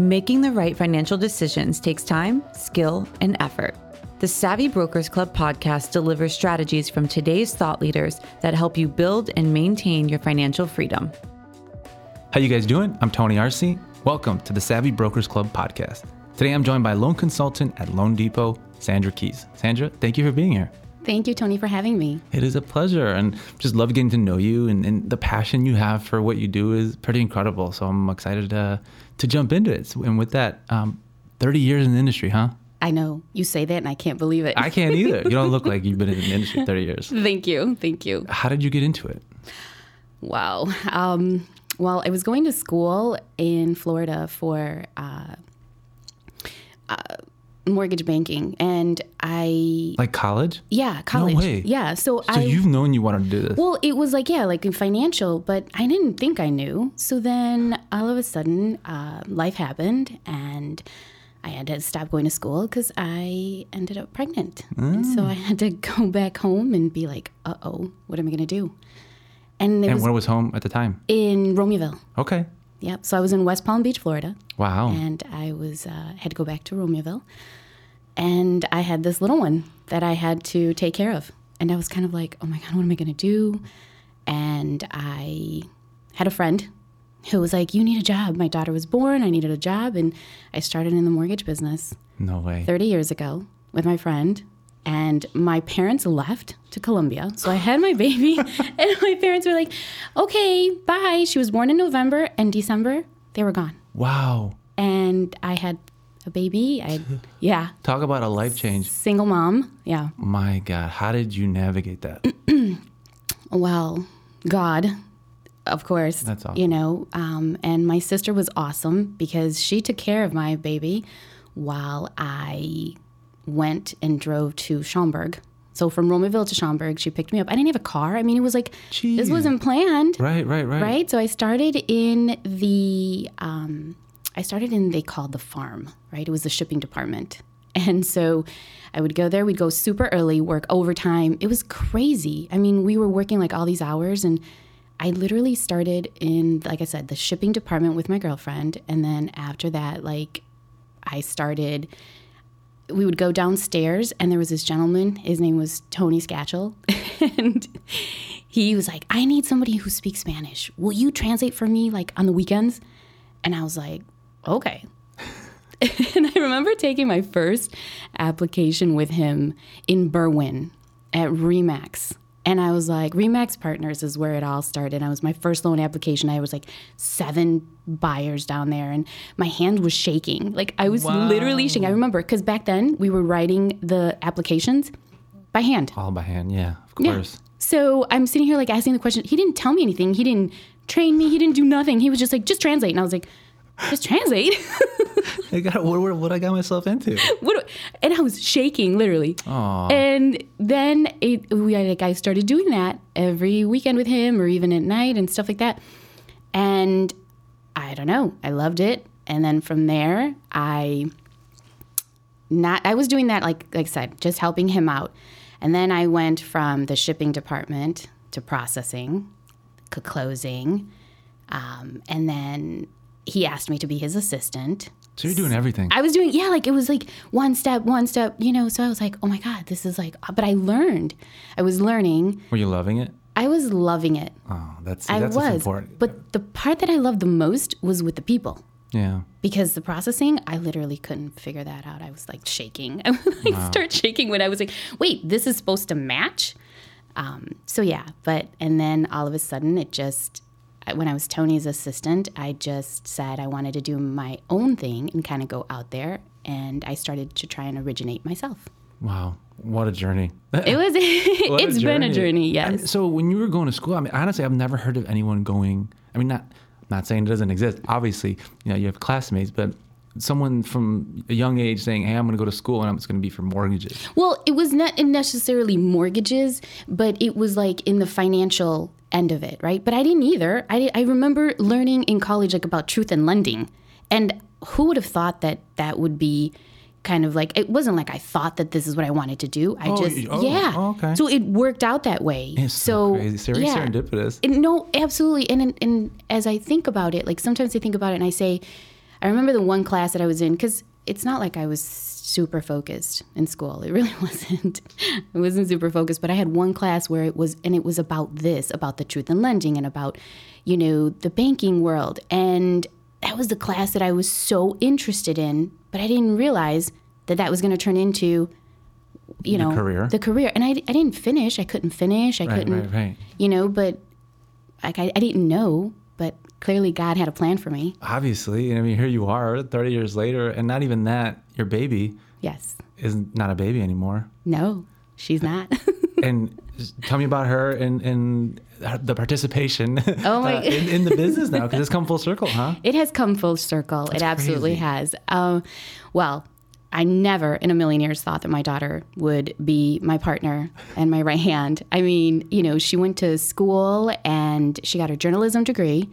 Making the right financial decisions takes time, skill, and effort. The Savvy Brokers Club podcast delivers strategies from today's thought leaders that help you build and maintain your financial freedom. How you guys doing? I'm Tony Arce. Welcome to the Savvy Brokers Club podcast. Today I'm joined by loan consultant at Loan Depot, Sandra Keys. Sandra, thank you for being here. Thank you, Tony, for having me. It is a pleasure and just love getting to know you and, and the passion you have for what you do is pretty incredible. So I'm excited to, to jump into it. And with that, um, 30 years in the industry, huh? I know you say that and I can't believe it. I can't either. You don't look like you've been in the industry 30 years. Thank you. Thank you. How did you get into it? Wow. Um, well, I was going to school in Florida for uh, uh, mortgage banking, and I Like college? yeah college way. yeah. So, I So I you've known you wanted to do this. well, it was like yeah, like in financial, but I didn't think I knew. So then all of a sudden, uh, life happened, and I had to stop going to school because I ended up pregnant, and so I had to go back home and be like, uh oh, what am I gonna do? And it and was where was home at the time? in Romeoville. Okay. Yep. So I was in West Palm Beach, Florida, Wow. and I was uh, had to go back to Romeoville, and I had this little one that I had to take care of, and I was kind of like, oh my god, what am I going to do? And I had a friend who was like, you need a job. My daughter was born. I needed a job, and I started in the mortgage business no way. 30 years ago with my friend. And my parents left to Colombia. So I had my baby, and my parents were like, okay, bye. She was born in November, and December, they were gone. Wow. And I had a baby. I yeah, Talk about a life change. single mom. Yeah. My God, how did you navigate that? Well, God, of course. That's awesome. You know, um, and my sister was awesome because she took care of my baby while I went and drove to Schaumburg. So from Romeoville to Schaumburg, she picked me up. I didn't have a car. I mean, it was like this wasn't planned, Right, right, right. right? So I started in the, um, I started in they called the farm, right? It was the shipping department, and so I would go there. We'd go super early, work overtime. It was crazy. I mean, we were working like all these hours, and I literally started in, like I said, the shipping department with my girlfriend, and then after that, like, I started we would go downstairs and there was this gentleman his name was tony scatchell and he was like i need somebody who speaks spanish will you translate for me like on the weekends and i was like okay. And i remember taking my first application with him in berwyn at RE/MAX. And i was like RE/MAX partners is where it all started. I was my first loan application. I was like seven buyers down there and my hand was shaking. Like i was literally shaking. I remember because back then we were writing the applications by hand. All by hand, yeah, of course. yeah. course. so i'm sitting here like asking the question. He didn't tell me anything. He didn't train me. He didn't do nothing. He was just like just translate. And i was like just translate I got what, what, what I got myself into. what and I was shaking literally. Aw. And then it, we like I started doing that every weekend with him, or even at night and stuff like that. And I don't know, I loved it. And then from there, I not I was doing that like like I said, just helping him out. And then I went from the shipping department to processing, to closing, um, and then he asked me to be his assistant. So you're doing everything. I was doing, yeah, like it was like one step, one step, you know. So I was like, oh my God, this is like, but I learned. I was learning. Were you loving it? I was loving it. Oh, that's I that's was. important. But the part that I loved the most was with the people yeah. because the processing, I literally couldn't figure that out. I was like shaking. I would like start shaking when I was like, wait, this is supposed to match? Um, so yeah, but, and then all of a sudden it just, when I was Tony's assistant, I just said I wanted to do my own thing and kind of go out there. And I started to try and originate myself. Wow. What a journey. It was, it's been a journey, I mean, yes. so when you were going to school, I mean, honestly, I've never heard of anyone going. I mean, not not saying it doesn't exist. Obviously, you know, you have classmates, but someone from a young age saying, "Hey, I'm going to go to school, and it's going to be for mortgages." Well, it was not necessarily mortgages, but it was like in the financial end of it, right? But I didn't either. I, I remember learning in college like about truth and lending, and who would have thought that that would be kind of like it wasn't like I thought that this is what I wanted to do. I Oh, just oh, yeah. oh, okay. So it worked out that way. It's so, crazy, Ser- yeah. serendipitous. And no, absolutely. And, and and as I think about it, like sometimes I think about it and I say, I remember the one class that I was in because it's not like I was super focused in school. It really wasn't. I wasn't super focused, but I had one class where it was, and it was about this, about the truth in lending and about, you know, the banking world. And that was the class that I was so interested in, but I didn't realize that that was going to turn into, you The know, career. The career. And I, I didn't finish. I couldn't finish. I Right, couldn't, right, right. you know, but like I, I didn't know, clearly God had a plan for me. Obviously, I mean, here you are, 30 years later, and not even that, your baby Yes. is not a baby anymore. No, she's not. and tell me about her and and the participation Oh my- uh, in, in the business now because it's come full circle, huh? It has come full circle. it absolutely crazy. has. Um, well, I never in a million years thought that my daughter would be my partner and my right hand. I mean, you know, she went to school and she got her journalism degree.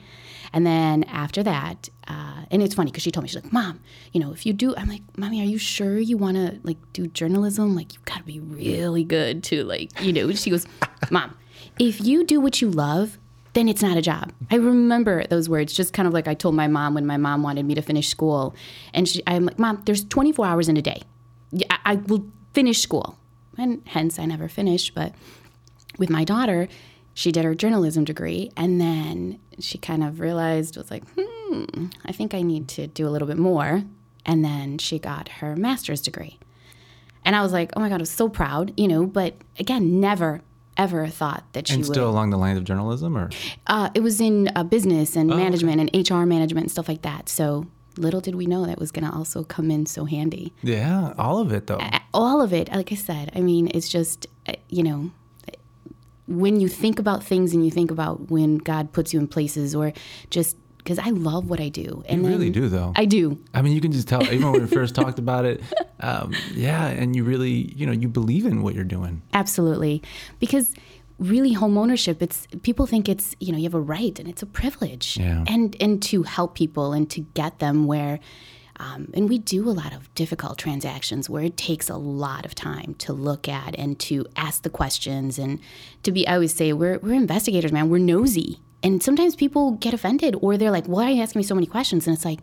And then after that, uh, and it's funny because she told me, she's like, Mom, you know, if you do, I'm like, Mommy, are you sure you want to like do journalism? Like, you've got to be really good to like, you know, she goes, Mom, if you do what you love, then it's not a job. I remember those words, just kind of like I told my mom when my mom wanted me to finish school. And she, I'm like, Mom, there's 24 hours in a day. I, I will finish school. And hence, I never finished. But with my daughter, she did her journalism degree. And then she kind of realized, was like, hmm, I think I need to do a little bit more. And then she got her master's degree. And I was like, oh my God, I was so proud, you know, but again, never, ever thought that she And would. still along the lines of journalism, or Uh, it was in uh, business Oh, and management and HR management and stuff like that. So little did we know that was going to also come in so handy. yeah, all of it though. All of it, like I said, I mean, it's just, uh, you know, when you think about things and you think about when God puts you in places or just because I love what I do. And You really do, though. I do. I mean, you can just tell. Even when we first talked about it, um, yeah, and you really, you know, you believe in what you're doing. Absolutely. Because really home ownership it's people think it's you know you have a right and it's a privilege Yeah. and and to help people and to get them where um, and we do a lot of difficult transactions where it takes a lot of time to look at and to ask the questions. And to be i always say we're, we're investigators man. We're nosy. And sometimes people get offended or they're like why are you asking me so many questions? And it's like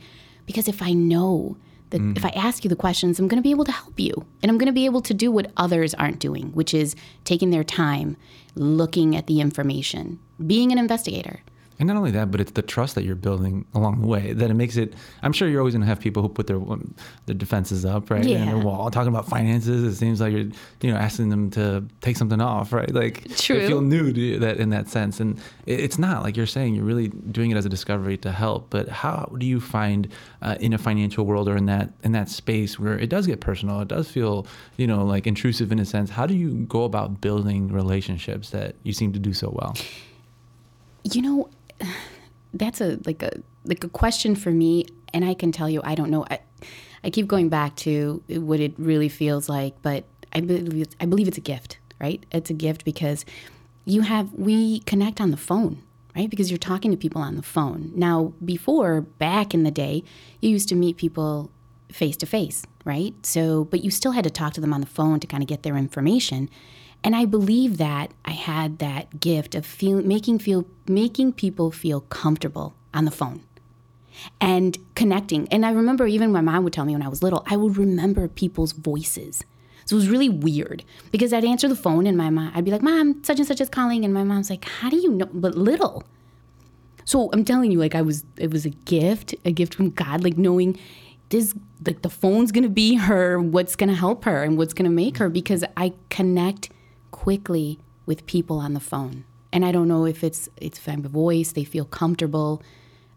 because if i know that if I ask you the questions, I'm going to be able to help you. And I'm going to be able to do what others aren't doing, which is taking their time, looking at the information, being an investigator. And not only that, but it's the trust that you're building along the way that it makes it. I'm sure you're always going to have people who put their their defenses up, right, Yeah. and their wall, talking about finances. It seems like you're, you know, asking them to take something off, right? Like True. they feel new to that in that sense, and it, it's not like you're saying you're really doing it as a discovery to help. But how do you find uh, in a financial world or in that in that space where it does get personal, it does feel, you know, like intrusive in a sense? How do you go about building relationships that you seem to do so well? You know, that's a like a like a question for me, and I can tell you I don't know. I, I keep going back to what it really feels like, but I believe I believe it's a gift, right? It's a gift because you have we connect on the phone, right? Because you're talking to people on the phone. Now, before back in the day, you used to meet people face to face, right? So, but you still had to talk to them on the phone to kind of get their information. And I believe that I had that gift of feel, making feel making people feel comfortable on the phone and connecting. And I remember even my mom would tell me when I was little, I would remember people's voices. So it was really weird because I'd answer the phone and my mom, I'd be like, Mom, such and such is calling. And my mom's like, How do you know? But little. So I'm telling you, like, I was, it was a gift, a gift from God, like knowing this, like, the phone's gonna be her, what's gonna help her and what's gonna make her because I connect quickly with people on the phone. And I don't know if it's, it's from the voice, they feel comfortable.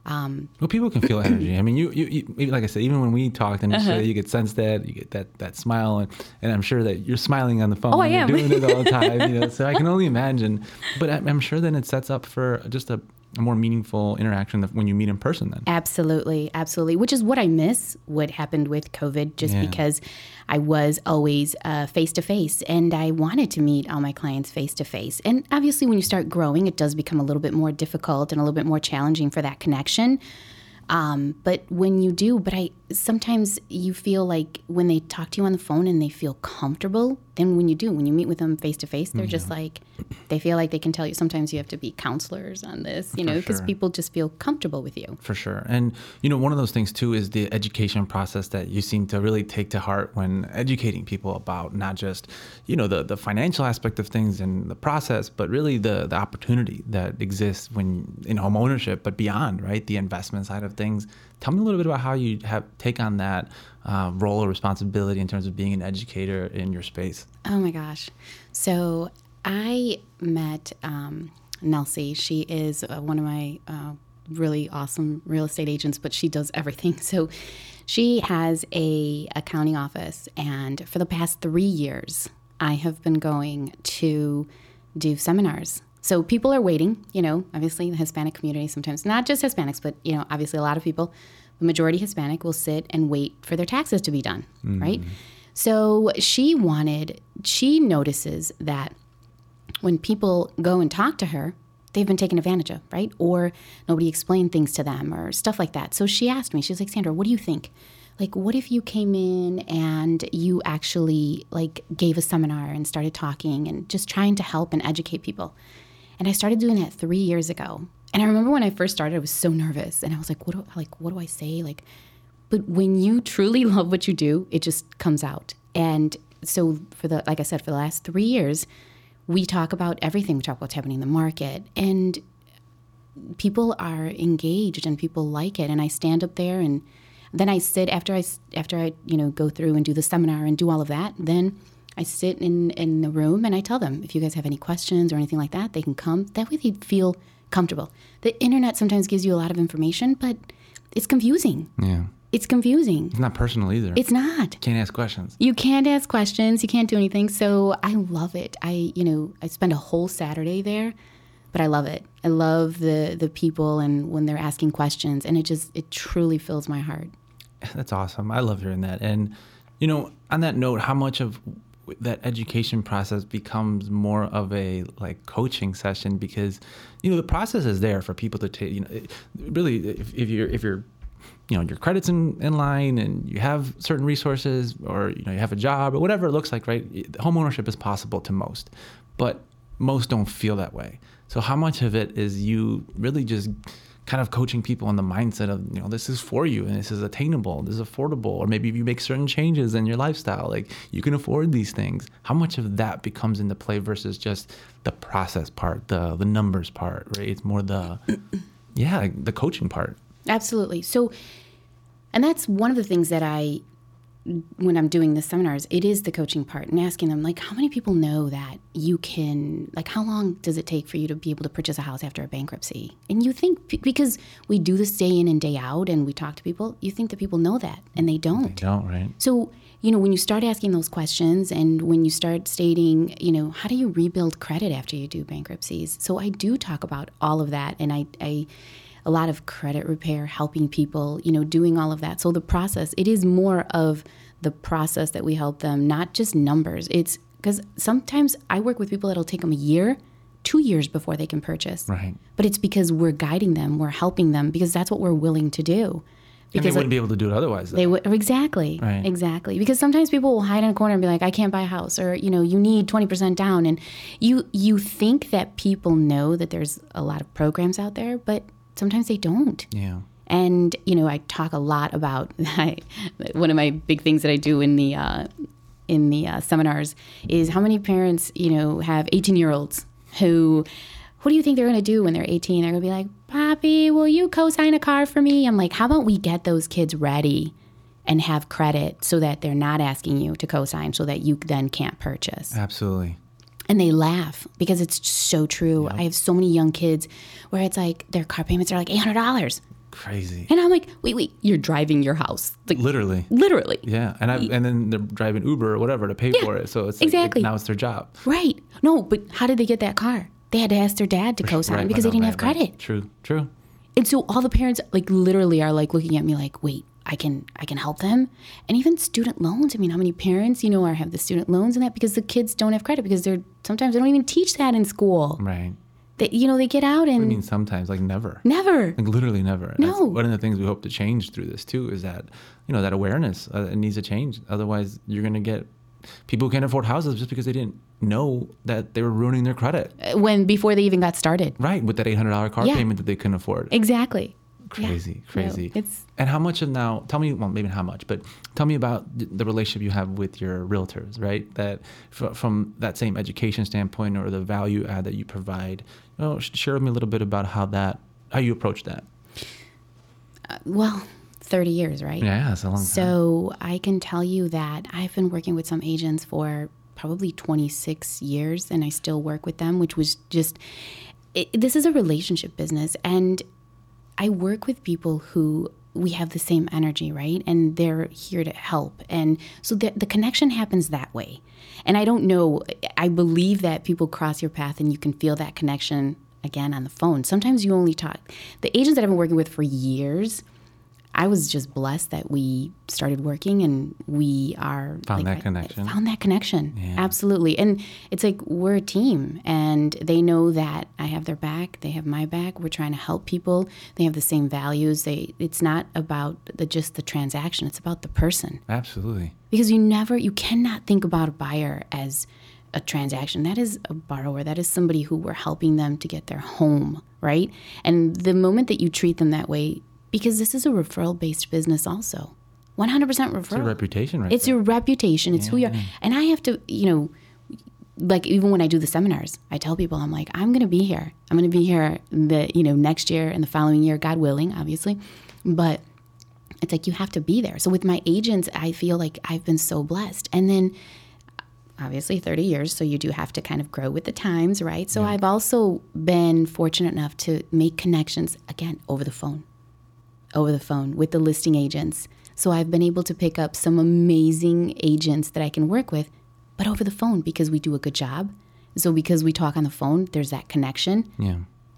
Well, people can feel energy. I mean, you, you, you like I said, even when we talked and Uh-huh. you get sense that, you get that that smile, and, and I'm sure that you're smiling on the phone. Oh, I am. You're doing it all the time, you know. So I can only imagine. But I'm, I'm sure then it sets up for just a, a more meaningful interaction when you meet in person. Then. Absolutely, absolutely. Which is what I miss. What happened with COVID, just Yeah. because I was always face to face, and I wanted to meet all my clients face to face. And obviously, when you start growing, it does become a little bit more difficult and a little bit more challenging for that connection. Um, but when you do, but I sometimes you feel like when they talk to you on the phone and they feel comfortable then when you do, when you meet with them face to face, they're just Mm-hmm. like, they feel like they can tell you. Sometimes you have to be counselors on this, you know, because sure. people just feel comfortable with you. For sure. And, you know, one of those things too is the education process that you seem to really take to heart when educating people about not just, you know, the, the financial aspect of things and the process, but really the, the opportunity that exists when in home ownership, but beyond, right? The investment side of things. Tell me a little bit about how you have take on that uh, role or responsibility in terms of being an educator in your space. Oh my gosh. So I met um, Nelsie. She is uh, one of my uh, really awesome real estate agents, but she does everything. So she has a accounting office, and for the past three years, I have been going to do seminars. So people are waiting, you know, obviously the Hispanic community sometimes, not just Hispanics, but, you know, obviously a lot of people, the majority Hispanic will sit and wait for their taxes to be done, mm. right? So she wanted, she notices that when people go and talk to her, they've been taken advantage of, right? Or nobody explained things to them or stuff like that. So she asked me, she was like, Sandra, what do you think? Like, what if you came in and you actually like gave a seminar and started talking and just trying to help and educate people? And I started doing that three years ago. And I remember when I first started, I was so nervous, and I was like, "What do like what do I say?" Like, but when you truly love what you do, it just comes out. And so, for the like I said, for the last three years, we talk about everything. We talk about what's happening in the market, and people are engaged, and people like it. And I stand up there, and then I sit after I after I you know go through and do the seminar and do all of that. Then I sit in in the room and I tell them if you guys have any questions or anything like that, they can come. That way they feel comfortable. The internet sometimes gives you a lot of information, but it's confusing. Yeah. It's confusing. It's not personal either. It's not. You Can't ask questions. You can't ask questions. You can't do anything. So I love it. I, you know, I spend a whole Saturday there, but I love it. I love the the people and when they're asking questions, and it just it truly fills my heart. That's awesome. I love hearing that. And, you know, on that note, how much of that education process becomes more of a like coaching session because you know the process is there for people to take you know it, really if, if you're if you're you know your credits in, in line and you have certain resources or you know you have a job or whatever it looks like right home ownership is possible to most but most don't feel that way. So how much of it is you really just kind of coaching people on the mindset of you know this is for you and this is attainable this is affordable. Or maybe if you make certain changes in your lifestyle like you can afford these things. How much of that becomes into play versus just the process part the the numbers part right? It's more the yeah the coaching part. Absolutely. So, and that's one of the things that I, when I'm doing the seminars, it is the coaching part and asking them, like, how many people know that you can, like, how long does it take for you to be able to purchase a house after a bankruptcy? And you think, because we do this day in and day out and we talk to people, you think that people know that, and they don't. you don't right So, you know, when you start asking those questions and when you start stating, you know, how do you rebuild credit after you do bankruptcies? So I do talk about all of that and I, I a lot of credit repair, helping people, you know, doing all of that. So the process, it is more of the process that we help them, not just numbers. It's because sometimes I work with people that'll take them a year, two years before they can purchase. Right. But it's because we're guiding them, we're helping them because that's what we're willing to do. and they wouldn't be able to do it otherwise though. they would exactly, Right. exactly. Because sometimes people will hide in a corner and be like, "I can't buy a house," or you know, "You need twenty percent down," and you you think that people know that there's a lot of programs out there, but sometimes they don't. yeah And you know, I talk a lot about I, one of my big things that I do in the uh, in the uh, seminars is how many parents you know have eighteen year olds who. What do you think they're going to do when they're 18? They're going to be like, Poppy, will you co sign a car for me? I'm like, how about we get those kids ready and have credit so that they're not asking you to co sign so that you then can't purchase? absolutely And they laugh because it's so true. I have so many young kids where it's like their car payments are like $800. crazy And I'm like, wait, wait, you're driving your house. Like, literally literally. yeah and I, and then they're driving uber or whatever to pay for it so it's like, exactly. now it's their job Right. No, but how did they get that car? They had to ask their dad to co sign Right, because they didn't right, have right. credit. true true And so all the parents like literally are like looking at me like, wait, I can I can help them. And even student loans. I mean, how many parents, you know, are have the student loans and that because the kids don't have credit because they're sometimes they don't even teach that in school. right That you know, they get out and I mean, sometimes like never, never. like literally never. And that's No. one of the things we hope to change through this too is that you know that awareness uh, it needs to change. Otherwise, you're gonna get people who can't afford houses just because they didn't know that they were ruining their credit. when before they even got started. Right, with that eight hundred dollar car Yeah. payment that they couldn't afford. Exactly. Crazy, Yeah. crazy. No, it's and how much of now? Tell me, well, maybe not how much, but tell me about the relationship you have with your realtors, right? That fr- from that same education standpoint or the value add that you provide. You know, sh- share with me a little bit about how that, how you approach that. Uh, well, 30 years, right? Yeah, it's a long time. So I can tell you that I've been working with some agents for probably 26 years and I still work with them, which was just, it, this is a relationship business. And I work with people who we have the same energy, right? And they're here to help. And so the, the connection happens that way. And I don't know, I believe that people cross your path and you can feel that connection again on the phone. Sometimes you only talk. The agents that I've been working with for years, I was just blessed that we started working and we are Found that I- I connection. found that connection. Absolutely. And it's like we're a team and they know that I have their back, they have my back. We're trying to help people. They have the same values. They it's not about the just the transaction, it's about the person. Absolutely. Because you never you cannot think about a buyer as a transaction. That is a borrower. That is somebody who we're helping them to get their home, right? And the moment that you treat them that way, because this is a referral based business also. 100% referral. It's your reputation, right? It's your reputation. It's who you are. And I have to, you know, like even when I do the seminars, I tell people, I'm like, I'm going to be here. I'm going to be here the, you know, next year and the following year, God willing, obviously. But it's like you have to be there. So with my agents, I feel like I've been so blessed. And then obviously 30 years, so you do have to kind of grow with the times, right? So I've also been fortunate enough to make connections again over the phone over the phone with the listing agents. So I've been able to pick up some amazing agents that I can work with, but over the phone because we do a good job. So because we talk on the phone, there's that connection. yeah.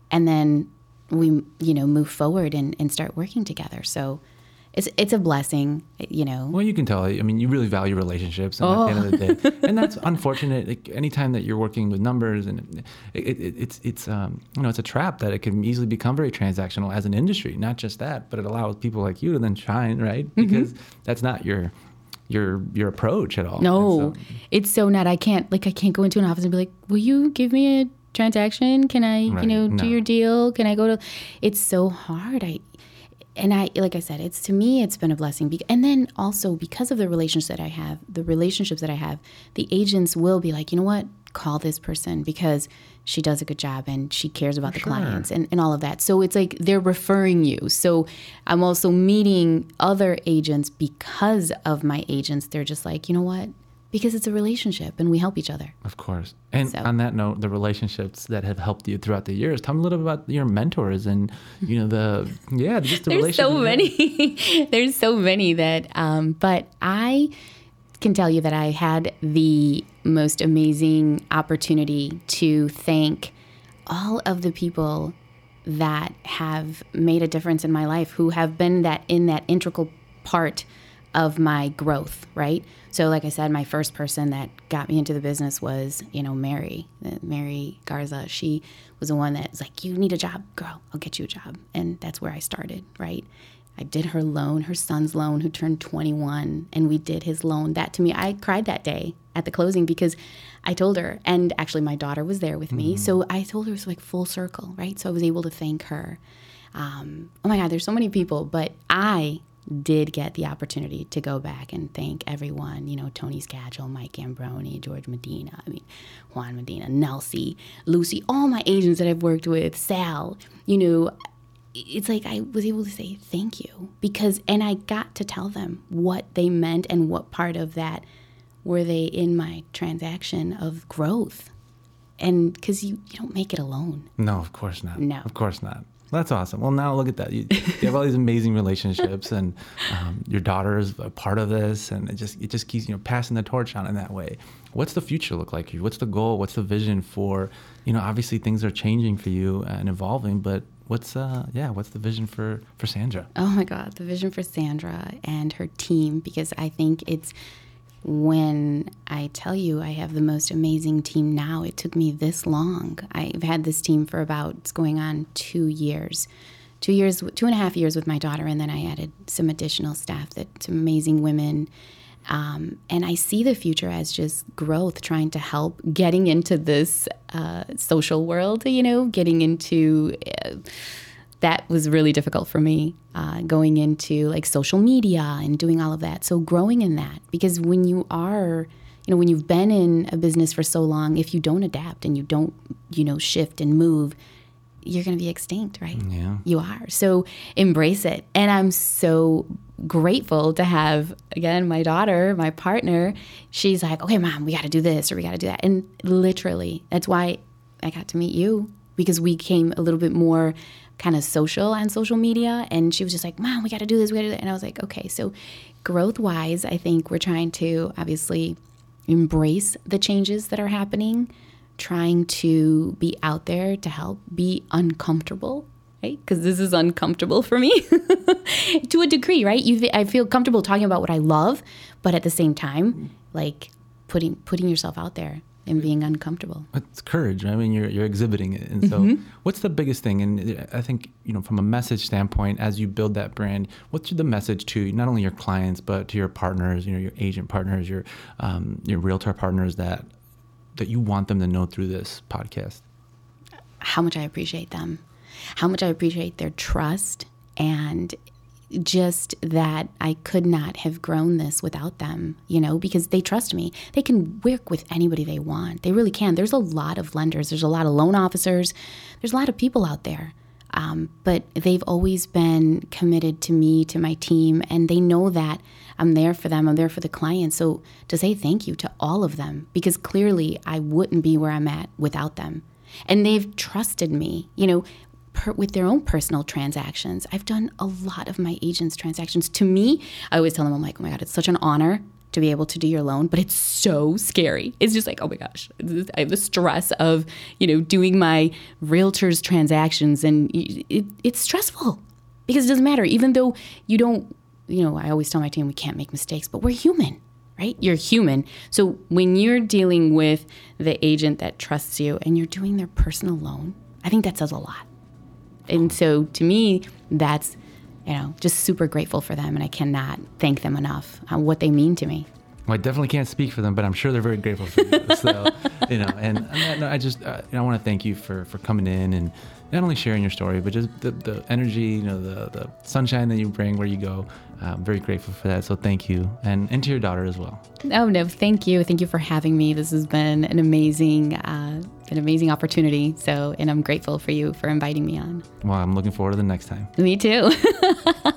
And then we, you know, move forward and, and start working together. So it's it's a blessing, you know. Well, you can tell. I mean, you really value relationships, and at the end of the day, and that's unfortunate. Like anytime that you're working with numbers, and it, it, it's it's um, you know it's a trap that it can easily become very transactional as an industry. Not just that, but it allows people like you to then shine, right? Because that's not your your your approach at all. No, so- it's so not. I can't like I can't go into an office and be like, "Will you give me a transaction? Can I, Right, you know, no. do your deal? Can I go to?" It's so hard. I and I like I said, it's to me it's been a blessing. Be- And then also because of the relationships that I have, the relationships that I have, the agents will be like, you know what, call this person because she does a good job and she cares about the clients and, and all of that. So it's like they're referring you. So I'm also meeting other agents because of my agents. They're just like, you know what? Because it's a relationship and we help each other. Of course. And So- on that note, the relationships that have helped you throughout the years. Tell me a little bit about your mentors and you know the yeah, just the relationships. There's so many. There's so many that, um, but I can tell you that I had the most amazing opportunity to thank all of the people that have made a difference in my life, who have been that in that integral part of my growth, right? So, like I said, my first person that got me into the business was, you know, Mary, uh, Mary Garza. She was the one that was like, "You need a job, girl. I'll get you a job," and that's where I started, right? I did her loan, her son's loan, who turned 21, and we did his loan. That to me, I cried that day at the closing because I told her, and actually my daughter was there with me. So I told her it was like full circle, right? So I was able to thank her. Um, oh my God, there's so many people, but I did get the opportunity to go back and thank everyone, you know, Tony Scagel, Mike Ambroni, George Medina, I mean, Juan Medina, Nelsie, Lucy, all my agents that I've worked with, Sal, you know, it's like I was able to say thank you because, and I got to tell them what they meant and what part of that were they in my transaction of growth. And because you, you don't make it alone. No, of course not. No. of course not. That's awesome. Well, now look at that. You, you have all these amazing relationships, and um, your daughter is a part of this, and it just it just keeps you know passing the torch on in that way. What's the future look like you? What's the goal? What's the vision for you know? Obviously, things are changing for you and evolving, but what's uh yeah? What's the vision for for Sandra? Oh my God, the vision for Sandra and her team, because I think it's when I tell you I have the most amazing team now, it took me this long. I've had this team for about, it's going on two years. Two years, two and a half years with my daughter, and then I added some additional staff that some amazing women Um, and I see the future as just growth, trying to help getting into this uh, social world, you know, getting into. Uh, that was really difficult for me uh, going into like social media and doing all of that. So growing in that because when you are, you know, when you've been in a business for so long, if you don't adapt and you don't, you know, shift and move, you're going to be extinct, right? Yeah. You are. So embrace it. And I'm so grateful to have, again, my daughter, my partner. She's like, okay, mom, we got to do this or we got to do that. And literally, that's why I got to meet you because we came a little bit more kind of social on social media. And she was just like, mom, we got to do this, we got to do that. And I was like, okay. So, growth wise, I think we're trying to obviously embrace the changes that are happening trying to be out there to help, be uncomfortable, right? Because this is uncomfortable for me to a degree, right? You, I feel comfortable talking about what I love, but at the same time, mm. like putting putting yourself out there and being uncomfortable. It's courage. I mean, you're you're exhibiting it. And so, mm-hmm. what's the biggest thing? And I think you know, from a message standpoint, as you build that brand, what's the message to not only your clients but to your partners, you know, your agent partners, your um, your realtor partners that that you want them to know through this podcast? How much I appreciate them, how much I appreciate their trust, and just that I could not have grown this without them, you know, because they trust me. They can work with anybody they want. They really can. There's a lot of lenders, there's a lot of loan officers, there's a lot of people out there. Um, but they've always been committed to me, to my team, and they know that I'm there for them. I'm there for the client. So to say thank you to all of them, because clearly I wouldn't be where I'm at without them. And they've trusted me, you know, per, with their own personal transactions. I've done a lot of my agents' transactions. To me, I always tell them, I'm like, oh my God, it's such an honor to be able to do your loan, but it's so scary. It's just like, oh my gosh, I have the stress of, you know, doing my realtor's transactions and it, it's stressful because it doesn't matter. Even though you don't, you know, I always tell my team we can't make mistakes, but we're human, right? You're human. So when you're dealing with the agent that trusts you and you're doing their personal loan, I think that says a lot. And so to me, that's you know, just super grateful for them, and I cannot thank them enough on what they mean to me. Well, I definitely can't speak for them, but I'm sure they're very grateful for you. so, you know, and I just uh, I want to thank you for for coming in and not only sharing your story, but just the, the energy, you know, the the sunshine that you bring where you go. I'm very grateful for that. So thank you, and and to your daughter as well. Oh no, thank you, thank you for having me. This has been an amazing, uh, an amazing opportunity. So, and I'm grateful for you for inviting me on. Well, I'm looking forward to the next time. Me too.